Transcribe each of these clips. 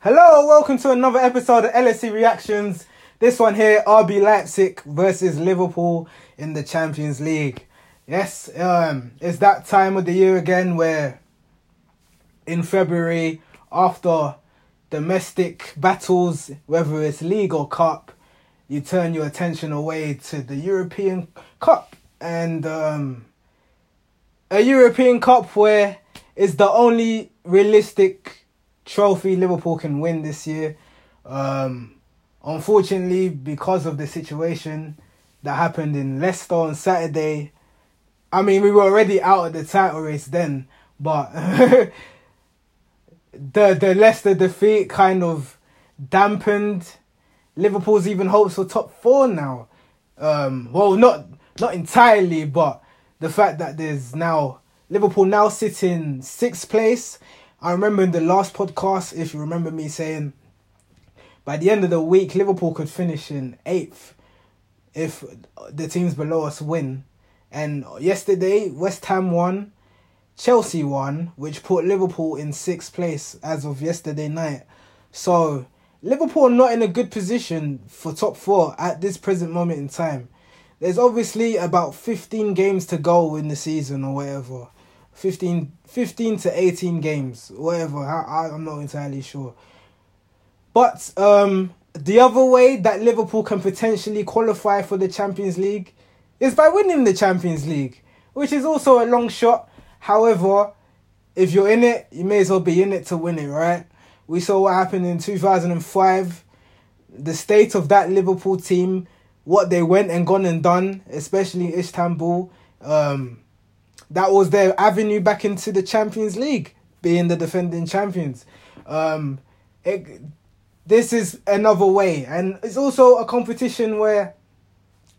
Hello, welcome to another episode of LFC Reactions. This one here, RB Leipzig versus Liverpool in the Champions League. Yes, um, it's that time of the year again where in February, after domestic battles, whether it's league or cup, you turn your attention away to the European Cup and um, a European Cup where it's the only realistic trophy Liverpool can win this year. Um, unfortunately, because of the situation that happened in Leicester on Saturday, I mean, we were already out of the title race then, but the the Leicester defeat kind of dampened Liverpool's even hopes for top four now. Um, well, not not entirely, but the fact that there's now Liverpool now sitting sixth place. I remember in the last podcast, if you remember me saying, by the end of the week, Liverpool could finish in eighth if the teams below us win. And yesterday, West Ham won, Chelsea won, which put Liverpool in sixth place as of yesterday night. So Liverpool are not in a good position for top four at this present moment in time. There's obviously about 15 games to go in the season or whatever. 15, 15 to 18 games, whatever. I, I'm not entirely sure. But um, the other way that Liverpool can potentially qualify for the Champions League is by winning the Champions League, which is also a long shot. However, if you're in it, you may as well be in it to win it, right? We saw what happened in 2005. The state of that Liverpool team, what they went and gone and done, especially Istanbul. Um, that was their avenue back into the Champions League, being the defending champions. Um, it, this is another way, and it's also a competition where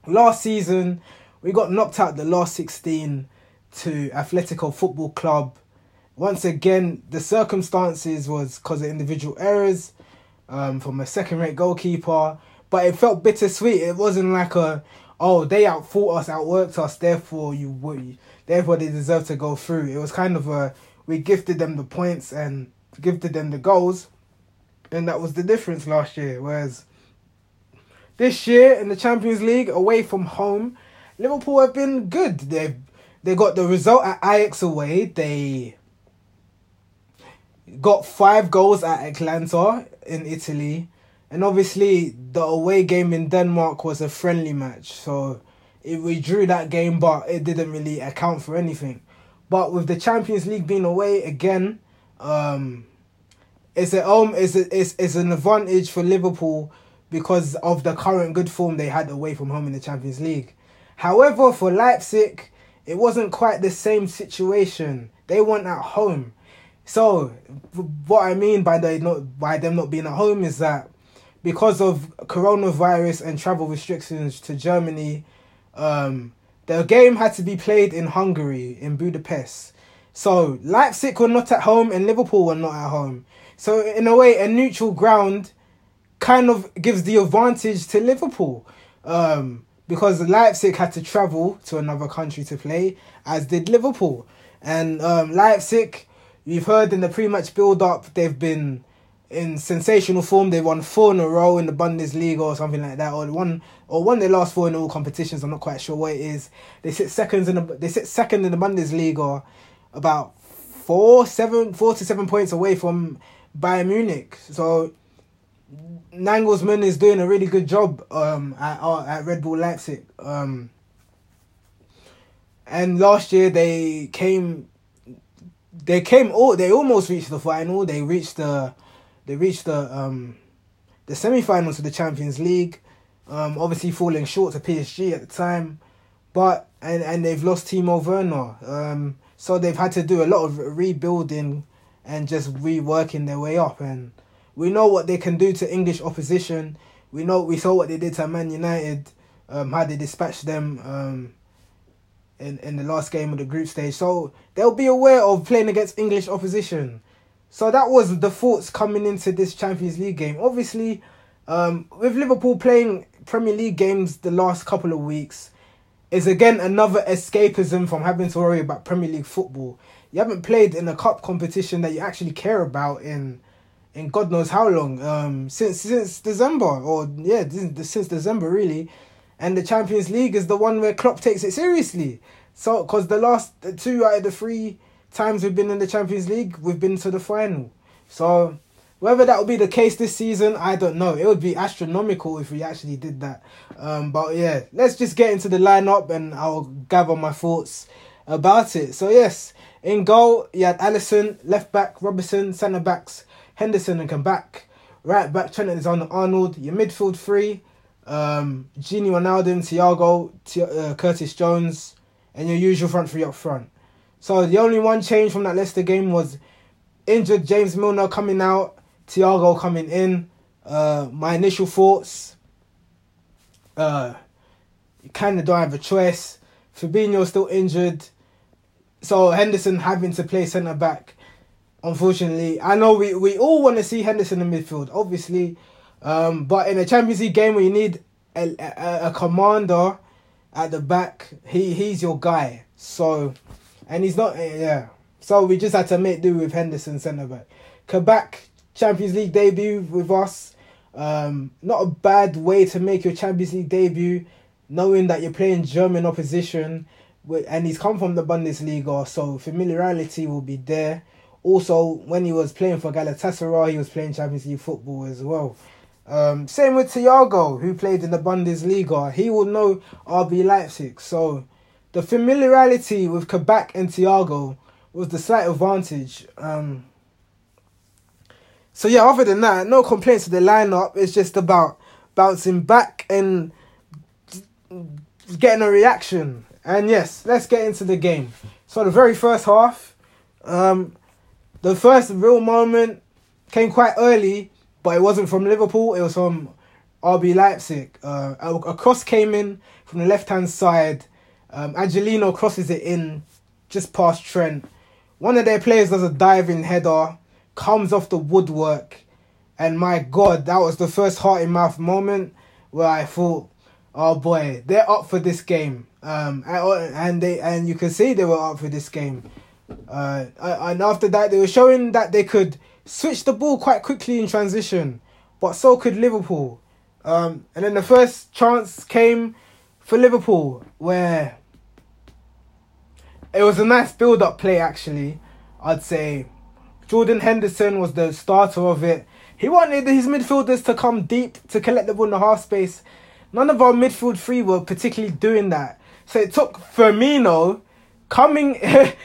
last season we got knocked out the last 16 to Atletico Football Club. Once again, the circumstances was because of individual errors um, from a second-rate goalkeeper, but it felt bittersweet. It wasn't like a oh they outfought us, outworked us, therefore you would therefore they deserve to go through. It was kind of a we gifted them the points and gifted them the goals, and that was the difference last year. Whereas this year in the Champions League, away from home, Liverpool have been good. They've they got the result at Ajax away. They got five goals at Atalanta in Italy. And obviously, the away game in Denmark was a friendly match. So it, we drew that game, but it didn't really account for anything. But with the Champions League being away again, um, it's a um, it's, a, it's it's an advantage for Liverpool because of the current good form they had away from home in the Champions League. However, for Leipzig, it wasn't quite the same situation. They weren't at home. So, what I mean by the not by them not being at home is that because of coronavirus and travel restrictions to Germany, um, the game had to be played in Hungary, in Budapest. So Leipzig were not at home and Liverpool were not at home. So in a way, a neutral ground kind of gives the advantage to Liverpool. Um, because Leipzig had to travel to another country to play, as did Liverpool. And um, Leipzig, you've heard in the pre-match build-up, they've been in sensational form. They won four in a row in the Bundesliga or something like that, or one or won their last four in all competitions. I'm not quite sure what it is. They sit seconds in the they sit second in the Bundesliga, about four seven four to seven points away from Bayern Munich. So Nagelsmann is doing a really good job um at uh, at Red Bull Leipzig. Um, and last year they came they came all they almost reached the final. They reached the they reached the um, the semi-finals of the Champions League. Um, obviously falling short to PSG at the time, but and and they've lost Timo Werner. Um, so they've had to do a lot of rebuilding and just reworking their way up. And we know what they can do to English opposition. We know we saw what they did to Man United, um, how they dispatched them um, in in the last game of the group stage. So they'll be aware of playing against English opposition. So that was the thoughts coming into this Champions League game. Obviously, um, with Liverpool playing Premier League games the last couple of weeks, is again another escapism from having to worry about Premier League football. You haven't played in a cup competition that you actually care about in in God knows how long. Um, since since December or yeah, since December really, and the Champions League is the one where Klopp takes it seriously. So, because the last two out of the three times we've been in the Champions League, we've been to the final. So, whether that will be the case this season, I don't know. It would be astronomical if we actually did that. Um, but yeah, let's just get into the lineup and I'll gather my thoughts about it. So yes, in goal you had Alisson, left back Robertson, centre backs Henderson and Kabak, right back Trent Alexander-Arnold. Your midfield three, um, Gini Wijnaldum, Thiago, T- uh, Curtis Jones, and your usual front three up front. So the only one change from that Leicester game was injured James Milner coming out Thiago coming in. Uh, my initial thoughts. Uh, you kind of don't have a choice. Fabinho still injured, so Henderson having to play centre back. Unfortunately, I know we, we all want to see Henderson in midfield, obviously, um, but in a Champions League game where you need a, a, a commander at the back, he he's your guy. So, and he's not yeah. So we just had to make do with Henderson centre back. Kabak Champions League debut with us. Um, not a bad way to make your Champions League debut, knowing that you're playing German opposition, and he's come from the Bundesliga, so familiarity will be there. Also, when he was playing for Galatasaray, he was playing Champions League football as well. Um, same with Thiago, who played in the Bundesliga. He will know RB Leipzig. So the familiarity with Kabak and Thiago was the slight advantage. Um, so yeah, other than that, no complaints to the lineup. It's just about bouncing back and getting a reaction. And yes, let's get into the game. So the very first half, um, the first real moment came quite early, but it wasn't from Liverpool. It was from RB Leipzig. Uh, a, cross came in from the left hand side. Um, Angelino crosses it in just past Trent. One of their players does a diving header comes off the woodwork. And my God, that was the first heart in mouth moment where I thought, oh boy, they're up for this game. Um, and they and you can see they were up for this game. Uh, and after that, they were showing that they could switch the ball quite quickly in transition, but so could Liverpool. Um, and then the first chance came for Liverpool, where it was a nice build-up play. Actually, I'd say Jordan Henderson was the starter of it. He wanted his midfielders to come deep to collect the ball in the half space. None of our midfield three were particularly doing that. So it took Firmino coming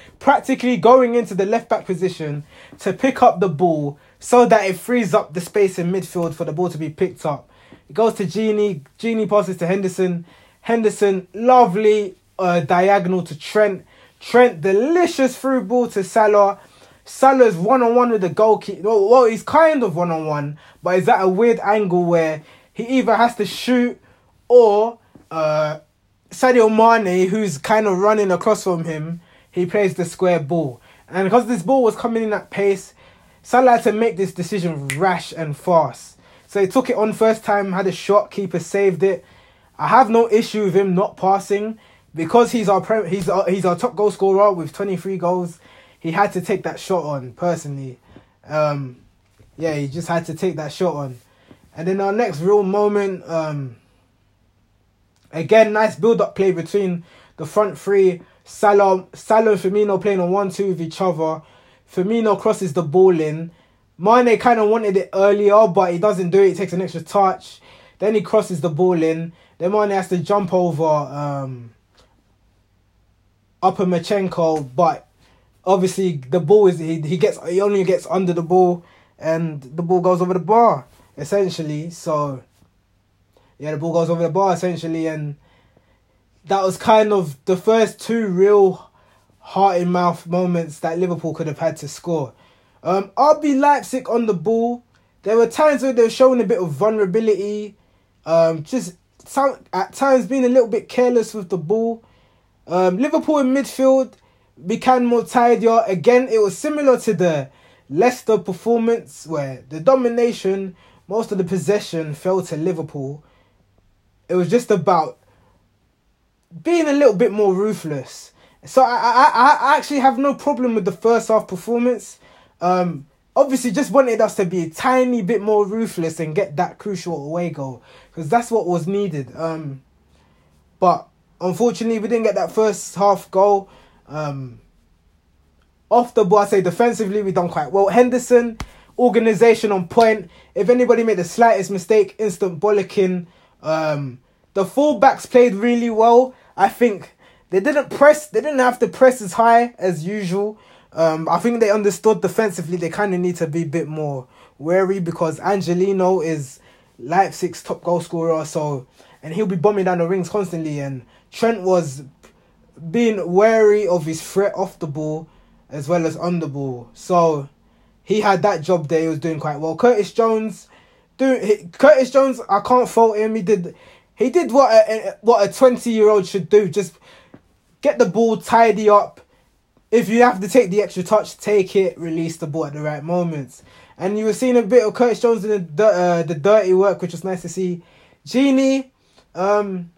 practically going into the left back position to pick up the ball so that it frees up the space in midfield for the ball to be picked up. It goes to Gini. Gini passes to Henderson. Henderson, lovely uh, diagonal to Trent. Trent, delicious through ball to Salah. Salah's one on one with the goalkeeper. Well, he's kind of one on one, but is that a weird angle where he either has to shoot or uh, Sadio Mane, who's kind of running across from him, he plays the square ball. And because this ball was coming in at pace, Salah had to make this decision rash and fast. So he took it on first time, had a shot, keeper saved it. I have no issue with him not passing because he's our pre- he's our, he's our top goal scorer with 23 goals he had to take that shot on personally. Um, yeah, he just had to take that shot on. And then our next real moment, um, again, nice build up play between the front three. Salah, Salah and Firmino playing on 1 2 with each other. Firmino crosses the ball in. Mane kind of wanted it earlier, but he doesn't do it. He takes an extra touch. Then he crosses the ball in. Then Mane has to jump over um, Upamecano, but obviously the ball is he, he gets he only gets under the ball and the ball goes over the bar essentially. So yeah the ball goes over the bar essentially and that was kind of the first two real heart in mouth moments that Liverpool could have had to score. Um RB Leipzig on the ball there were times where they were showing a bit of vulnerability um just some at times being a little bit careless with the ball um Liverpool in midfield became more tidier. Again, it was similar to the Leicester performance where the domination, most of the possession fell to Liverpool. It was just about being a little bit more ruthless. So I, I, I actually have no problem with the first half performance. Um, obviously just wanted us to be a tiny bit more ruthless and get that crucial away goal because that's what was needed. Um, but unfortunately, we didn't get that first half goal. Um, off the ball, I say defensively, we done quite well. Henderson, organization on point. If anybody made the slightest mistake, instant bollocking. Um, the fullbacks played really well. I think they didn't press. They didn't have to press as high as usual. Um, I think they understood defensively. They kind of need to be a bit more wary because Angelino is Leipzig's top goal scorer. So and he'll be bombing down the rings constantly. And Trent was being wary of his threat off the ball as well as on the ball. So he had that job there. He was doing quite well. Curtis Jones, do Curtis Jones. I can't fault him. He did he did what a, what a twenty year old should do. Just get the ball, tidy up. If you have to take the extra touch, take it, release the ball at the right moments. And you were seeing a bit of Curtis Jones in the uh, the dirty work, which was nice to see. Gini, um,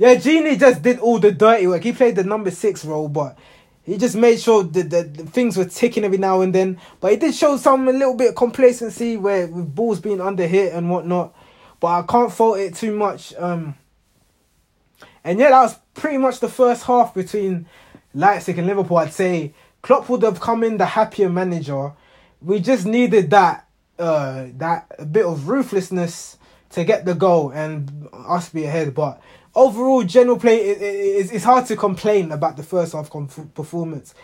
yeah, Gini just did all the dirty work. He played the number six role, but he just made sure that the, the, things were ticking every now and then. But he did show some a little bit of complacency where with balls being under hit and whatnot. But I can't fault it too much. Um, and yeah, that was pretty much the first half between Leipzig and Liverpool. I'd say Klopp would have come in the happier manager. We just needed that uh that bit of ruthlessness to get the goal and us be ahead. But overall general play it, it, it's hard to complain about the first half performance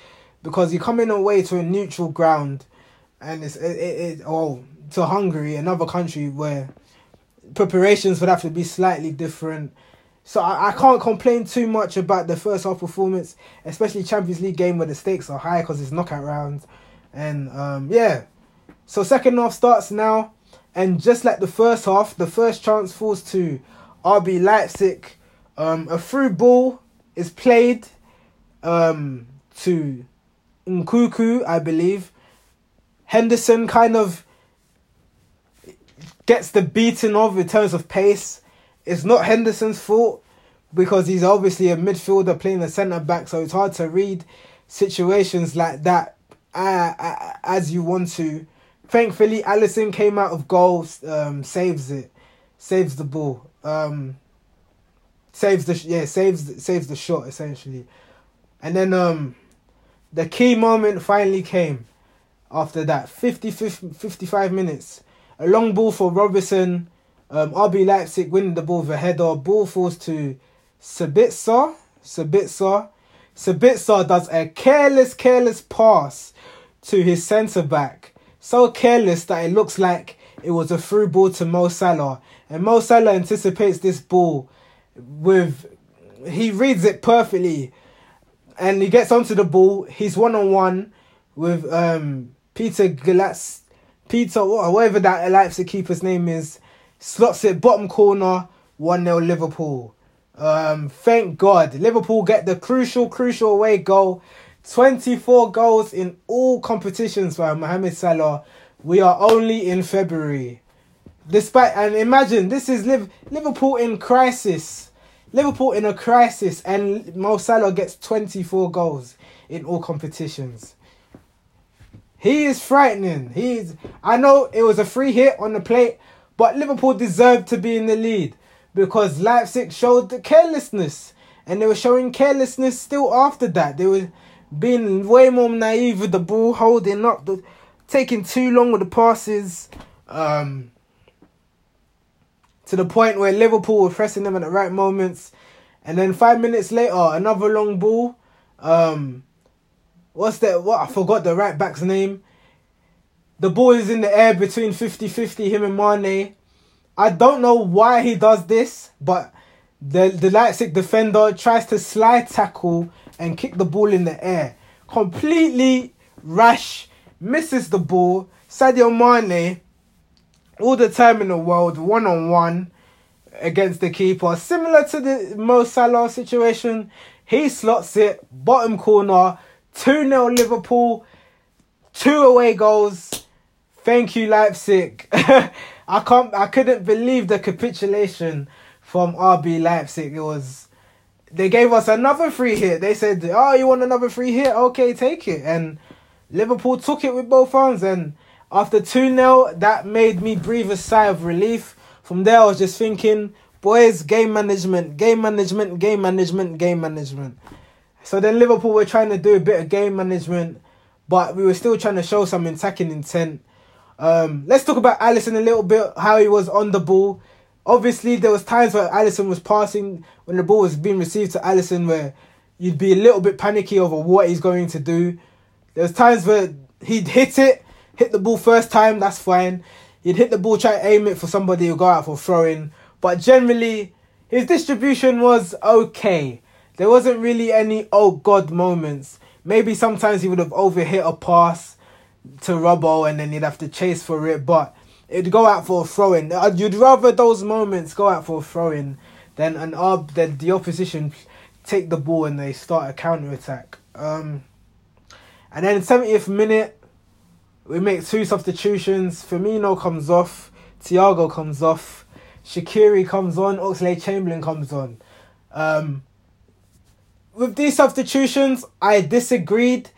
because you come in away to a neutral ground and it's it, it, it oh to Hungary another country where preparations would have to be slightly different. So I, I can't complain too much about the first half performance especially Champions League game where the stakes are high because it's knockout rounds. And um yeah. So second half starts now and just like the first half the first chance falls to RB Leipzig um, a through ball is played um, to Nkunku, I believe. Henderson kind of gets the beating of in terms of pace. It's not Henderson's fault because he's obviously a midfielder playing the centre back, so it's hard to read situations like that uh, uh, as you want to. Thankfully, Alisson came out of goal, um, saves it, saves the ball. Um, saves the yeah saves saves the shot essentially, and then um, the key moment finally came after that 50, 50 55 minutes. A long ball for Robertson. Um, RB Leipzig winning the ball with a header. Ball falls to Sabitzer. Sabitzer. Sabitzer does a careless, careless pass to his centre back. So careless that it looks like it was a through ball to Mo Salah. And Mo Salah anticipates this ball with he reads it perfectly and he gets onto the ball. He's one on one with um, Peter Galatz, Peter, whatever that Leipzig keeper's name is, slots it bottom corner, 1 0 Liverpool. Um, thank God. Liverpool get the crucial, crucial away goal. 24 goals in all competitions by Mohamed Salah. We are only in February. Despite, and imagine, this is live Liverpool in crisis Liverpool in a crisis, and Mo Salah gets 24 goals in all competitions. He is frightening. He's. I know it was a free hit on the plate, but Liverpool deserved to be in the lead because Leipzig showed the carelessness, and they were showing carelessness still after that. They were being way more naive with the ball, holding up, the, taking too long with the passes. Um, to the point where Liverpool were pressing them at the right moments. And then five minutes later, another long ball. Um, what's that? What I forgot the right back's name. The ball is in the air between 50-50, him and Mane. I don't know why he does this, but the the Leipzig defender tries to slide tackle and kick the ball in the air. Completely rash, misses the ball. Sadio Mane all the time in the world, one on one against the keeper. Similar to the Mo Salah situation, he slots it, bottom corner, 2 0 Liverpool, two away goals. Thank you, Leipzig. I can't I couldn't believe the capitulation from RB Leipzig. It was they gave us another free hit. They said, Oh, you want another free hit? Okay, take it. And Liverpool took it with both arms, and after 2 0, that made me breathe a sigh of relief. From there, I was just thinking, boys, game management, game management, game management, game management. So then Liverpool were trying to do a bit of game management, but we were still trying to show some attacking intent. Um, let's talk about Alisson a little bit, how he was on the ball. Obviously, there was times where Alisson was passing when the ball was being received to Alisson, where you'd be a little bit panicky over what he's going to do. There was times where he'd hit it, hit the ball first time, that's fine. He'd hit the ball, try to aim it for somebody who go out for throwing, but generally his distribution was okay. There wasn't really any oh god moments. Maybe sometimes he would have overhit a pass to Robbo and then he'd have to chase for it, but it'd go out for a throw in. Uh, you'd rather those moments go out for a throw in than an uh, than the opposition take the ball and they start a counter attack. Um, and then 70th minute, we make two substitutions. Firmino comes off, Thiago comes off, Shaqiri comes on, Oxlade Chamberlain comes on. Um, with these substitutions, I disagreed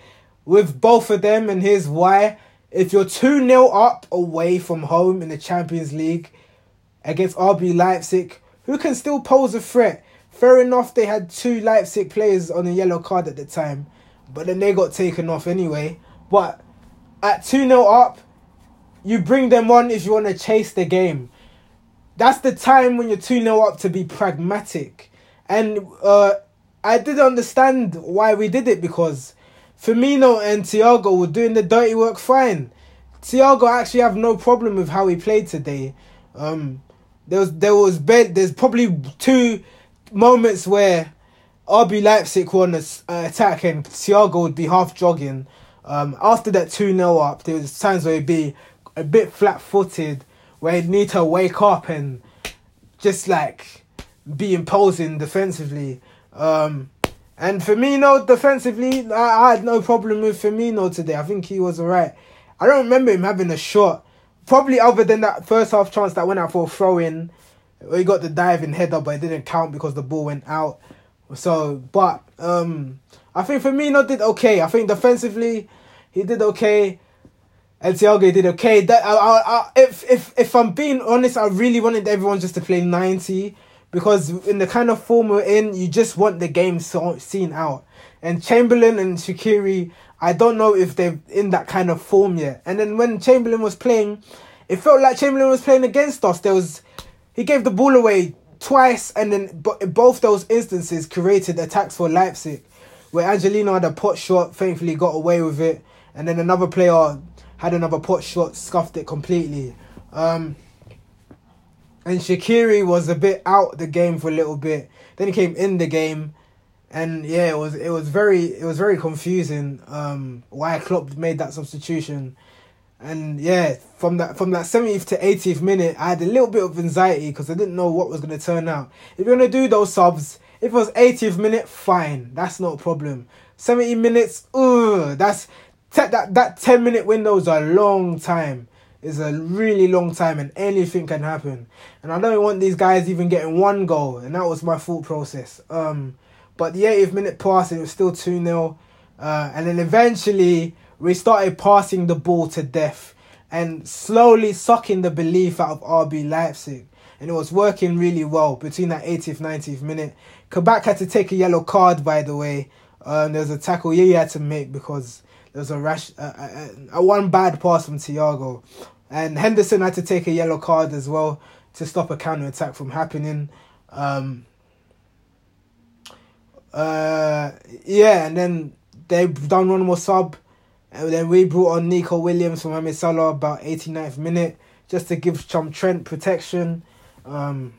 with both of them, and here's why. If you're 2 0 up away from home in the Champions League against RB Leipzig, who can still pose a threat? Fair enough, they had two Leipzig players on a yellow card at the time, but then they got taken off anyway. But at 2 0 up, you bring them on if you want to chase the game. That's the time when you're 2 0 up to be pragmatic. And uh, I didn't understand why we did it because Firmino and Thiago were doing the dirty work fine. Thiago actually have no problem with how he played today. Um, there was there was. There's probably two moments where RB Leipzig won an uh, attack and Thiago would be half jogging. Um, after that 2 0 up, there was times where he'd be a bit flat footed, where he'd need to wake up and just like be imposing defensively. Um, and Firmino defensively, I, I had no problem with Firmino today. I think he was alright. I don't remember him having a shot. Probably other than that first half chance that went out for a throw in. He got the diving header, but it didn't count because the ball went out. So, but um, I think Firmino did okay. I think defensively, he did okay. And Thiago did okay. That I, I, I, if if if I'm being honest, I really wanted everyone just to play ninety because in the kind of form we're in, you just want the game so, seen out. And Chamberlain and Shaqiri, I don't know if they're in that kind of form yet. And then when Chamberlain was playing, it felt like Chamberlain was playing against us. There was he gave the ball away twice, and then both those instances created attacks for Leipzig, where Angelino had a pot shot, thankfully got away with it, and then another player had another pot shot, scuffed it completely. Um, and Shaqiri was a bit out the game for a little bit. Then he came in the game, and yeah, it was it was very it was very confusing. Um, why Klopp made that substitution, and yeah, from that from that seventieth to eightieth minute, I had a little bit of anxiety because I didn't know what was gonna turn out. If you're gonna do those subs, if it was eightieth minute, fine, that's not a problem. Seventy minutes, ugh, that's that that ten minute window is a long time is a really long time and anything can happen. And I don't want these guys even getting one goal, and that was my thought process. Um, but the 80th minute pass, it was still 2 0. Uh, and then eventually we started passing the ball to death and slowly sucking the belief out of RB Leipzig. And it was working really well between that 80th, 90th minute. Kabak had to take a yellow card, by the way. Um, there was a tackle he had to make because there was a rash, a, one bad pass from Thiago, and Henderson had to take a yellow card as well to stop a counter attack from happening. Um, uh, yeah, and then they've done one more sub, and then we brought on Neco Williams from Mohamed Salah about 89th minute just to give some Trent protection. Um,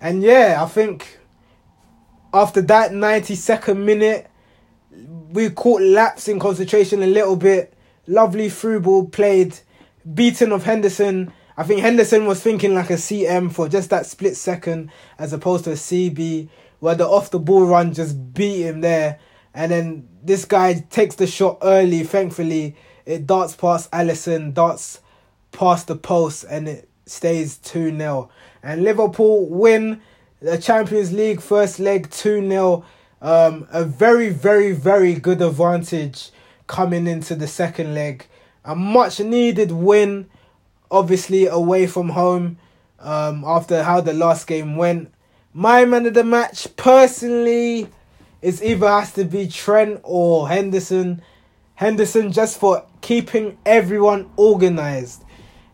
and yeah, I think after that 92nd minute, we caught laps in concentration a little bit. Lovely through ball played, beaten of Henderson. I think Henderson was thinking like a CM for just that split second as opposed to a CB where the off the ball run just beat him there. And then this guy takes the shot early. Thankfully, it darts past Alisson, darts past the post, and it stays 2 0. And Liverpool win the Champions League first leg 2 0 um, a very, very, very good advantage coming into the second leg. A much needed win, obviously away from home um, after how the last game went. My man of the match, personally, is either has to be Trent or Henderson. Henderson just for keeping everyone organized.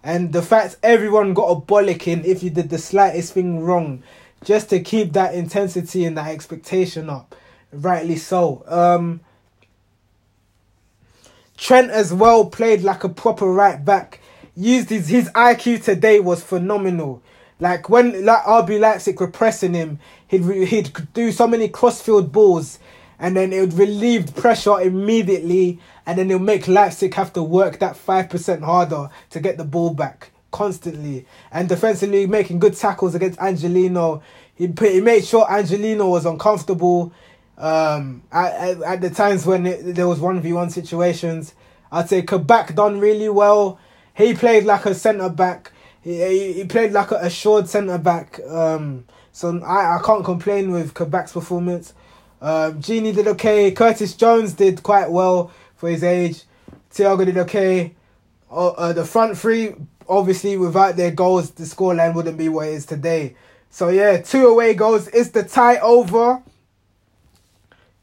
And the fact everyone got a bollocking if you did the slightest thing wrong, just to keep that intensity and that expectation up. Rightly so. Um, Trent as well played like a proper right back. Used his his IQ today was phenomenal. Like when like RB Leipzig were pressing him, he'd he'd do so many crossfield balls, and then it would relieve pressure immediately, and then it'll make Leipzig have to work that five percent harder to get the ball back constantly. And defensively, making good tackles against Angelino. He he made sure Angelino was uncomfortable. Um, at, at, the times when it, there was one v one situations, I'd say Kabak done really well. He played like a centre back. He, he played like a assured centre back. Um, so I, I can't complain with Kabak's performance. Um, Gini did okay. Curtis Jones did quite well for his age. Thiago did okay. Uh, uh, the front three, obviously, without their goals, the scoreline wouldn't be what it is today. So yeah, two away goals. Is the tie over?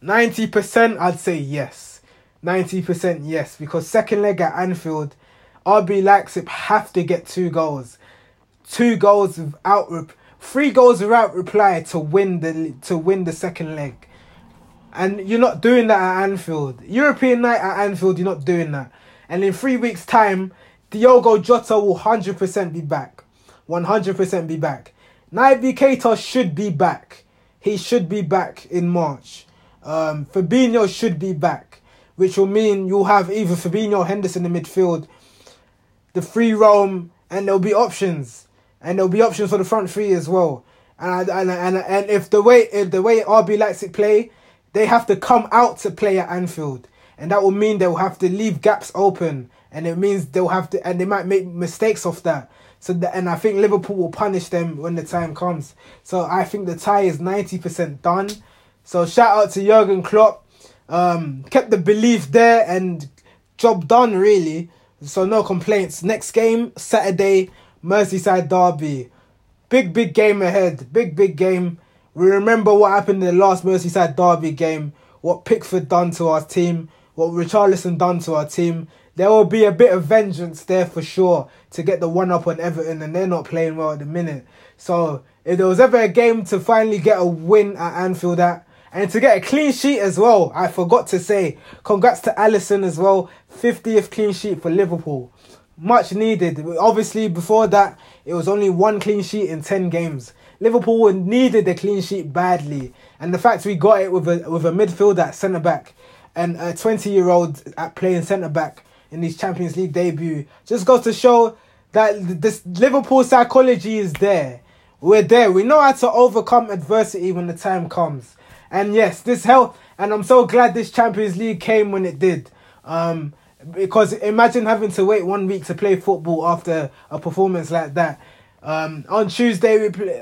90% I'd say yes. 90% yes. Because second leg at Anfield, RB Leipzig have to get two goals. Two goals without rep- three goals without reply to win the to win the second leg. And you're not doing that at Anfield. European night at Anfield, you're not doing that. And in three weeks' time, Diogo Jota will 100% be back. 100% be back. Naby Keita should be back. He should be back in March. Um, Fabinho should be back, which will mean you'll have either Fabinho or Henderson in the midfield, the free roam, and there'll be options, and there'll be options for the front three as well. And and and and if the way if the way RB Leipzig play, they have to come out to play at Anfield, and that will mean they'll have to leave gaps open, and it means they'll have to and they might make mistakes off that. So that, and I think Liverpool will punish them when the time comes. So I think the tie is ninety percent done. So shout out to Jurgen Klopp. Um, kept the belief there and job done really. So no complaints. Next game Saturday, Merseyside derby. Big big game ahead. Big big game. We remember what happened in the last Merseyside derby game. What Pickford done to our team. What Richarlison done to our team. There will be a bit of vengeance there for sure to get the one up on Everton, and they're not playing well at the minute. So if there was ever a game to finally get a win at Anfield at, and to get a clean sheet as well, I forgot to say, congrats to Alisson as well, 50th clean sheet for Liverpool. Much needed. Obviously, before that, it was only one clean sheet in 10 games. Liverpool needed a clean sheet badly, and the fact we got it with a with a midfielder at centre back and a 20 year old at playing centre back in his Champions League debut just goes to show that this Liverpool psychology is there. We're there. We know how to overcome adversity when the time comes. And yes, this helped. And I'm so glad this Champions League came when it did. Um, because imagine having to wait one week to play football after a performance like that. Um, on Tuesday, we play,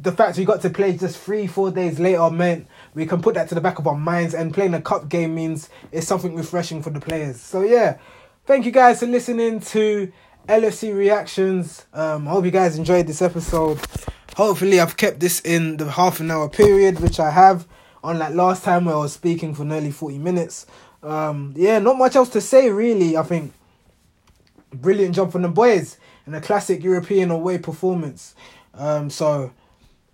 the fact we got to play just three, four days later meant we can put that to the back of our minds. And playing a cup game means it's something refreshing for the players. So yeah, thank you guys for listening to LFC reactions. Um, I hope you guys enjoyed this episode. Hopefully, I've kept this in the half an hour period, which I have. on. Unlike last time where I was speaking for nearly forty minutes. Um, yeah, not much else to say really. I think brilliant job from the boys and a classic European away performance. Um, so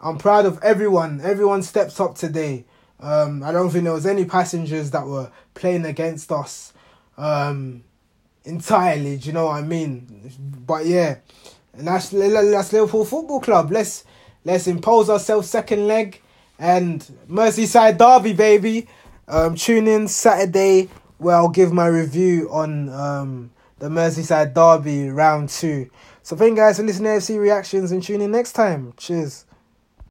I'm proud of everyone. Everyone steps up today. Um, I don't think there was any passengers that were playing against us um, entirely. Do you know what I mean? But yeah, and that's that's Liverpool Football Club. Let's let's impose ourselves second leg and Merseyside derby, baby. Um, tune in Saturday where I'll give my review on um the Merseyside derby round two. So thank you guys for listening to FC reactions and tune in next time. Cheers.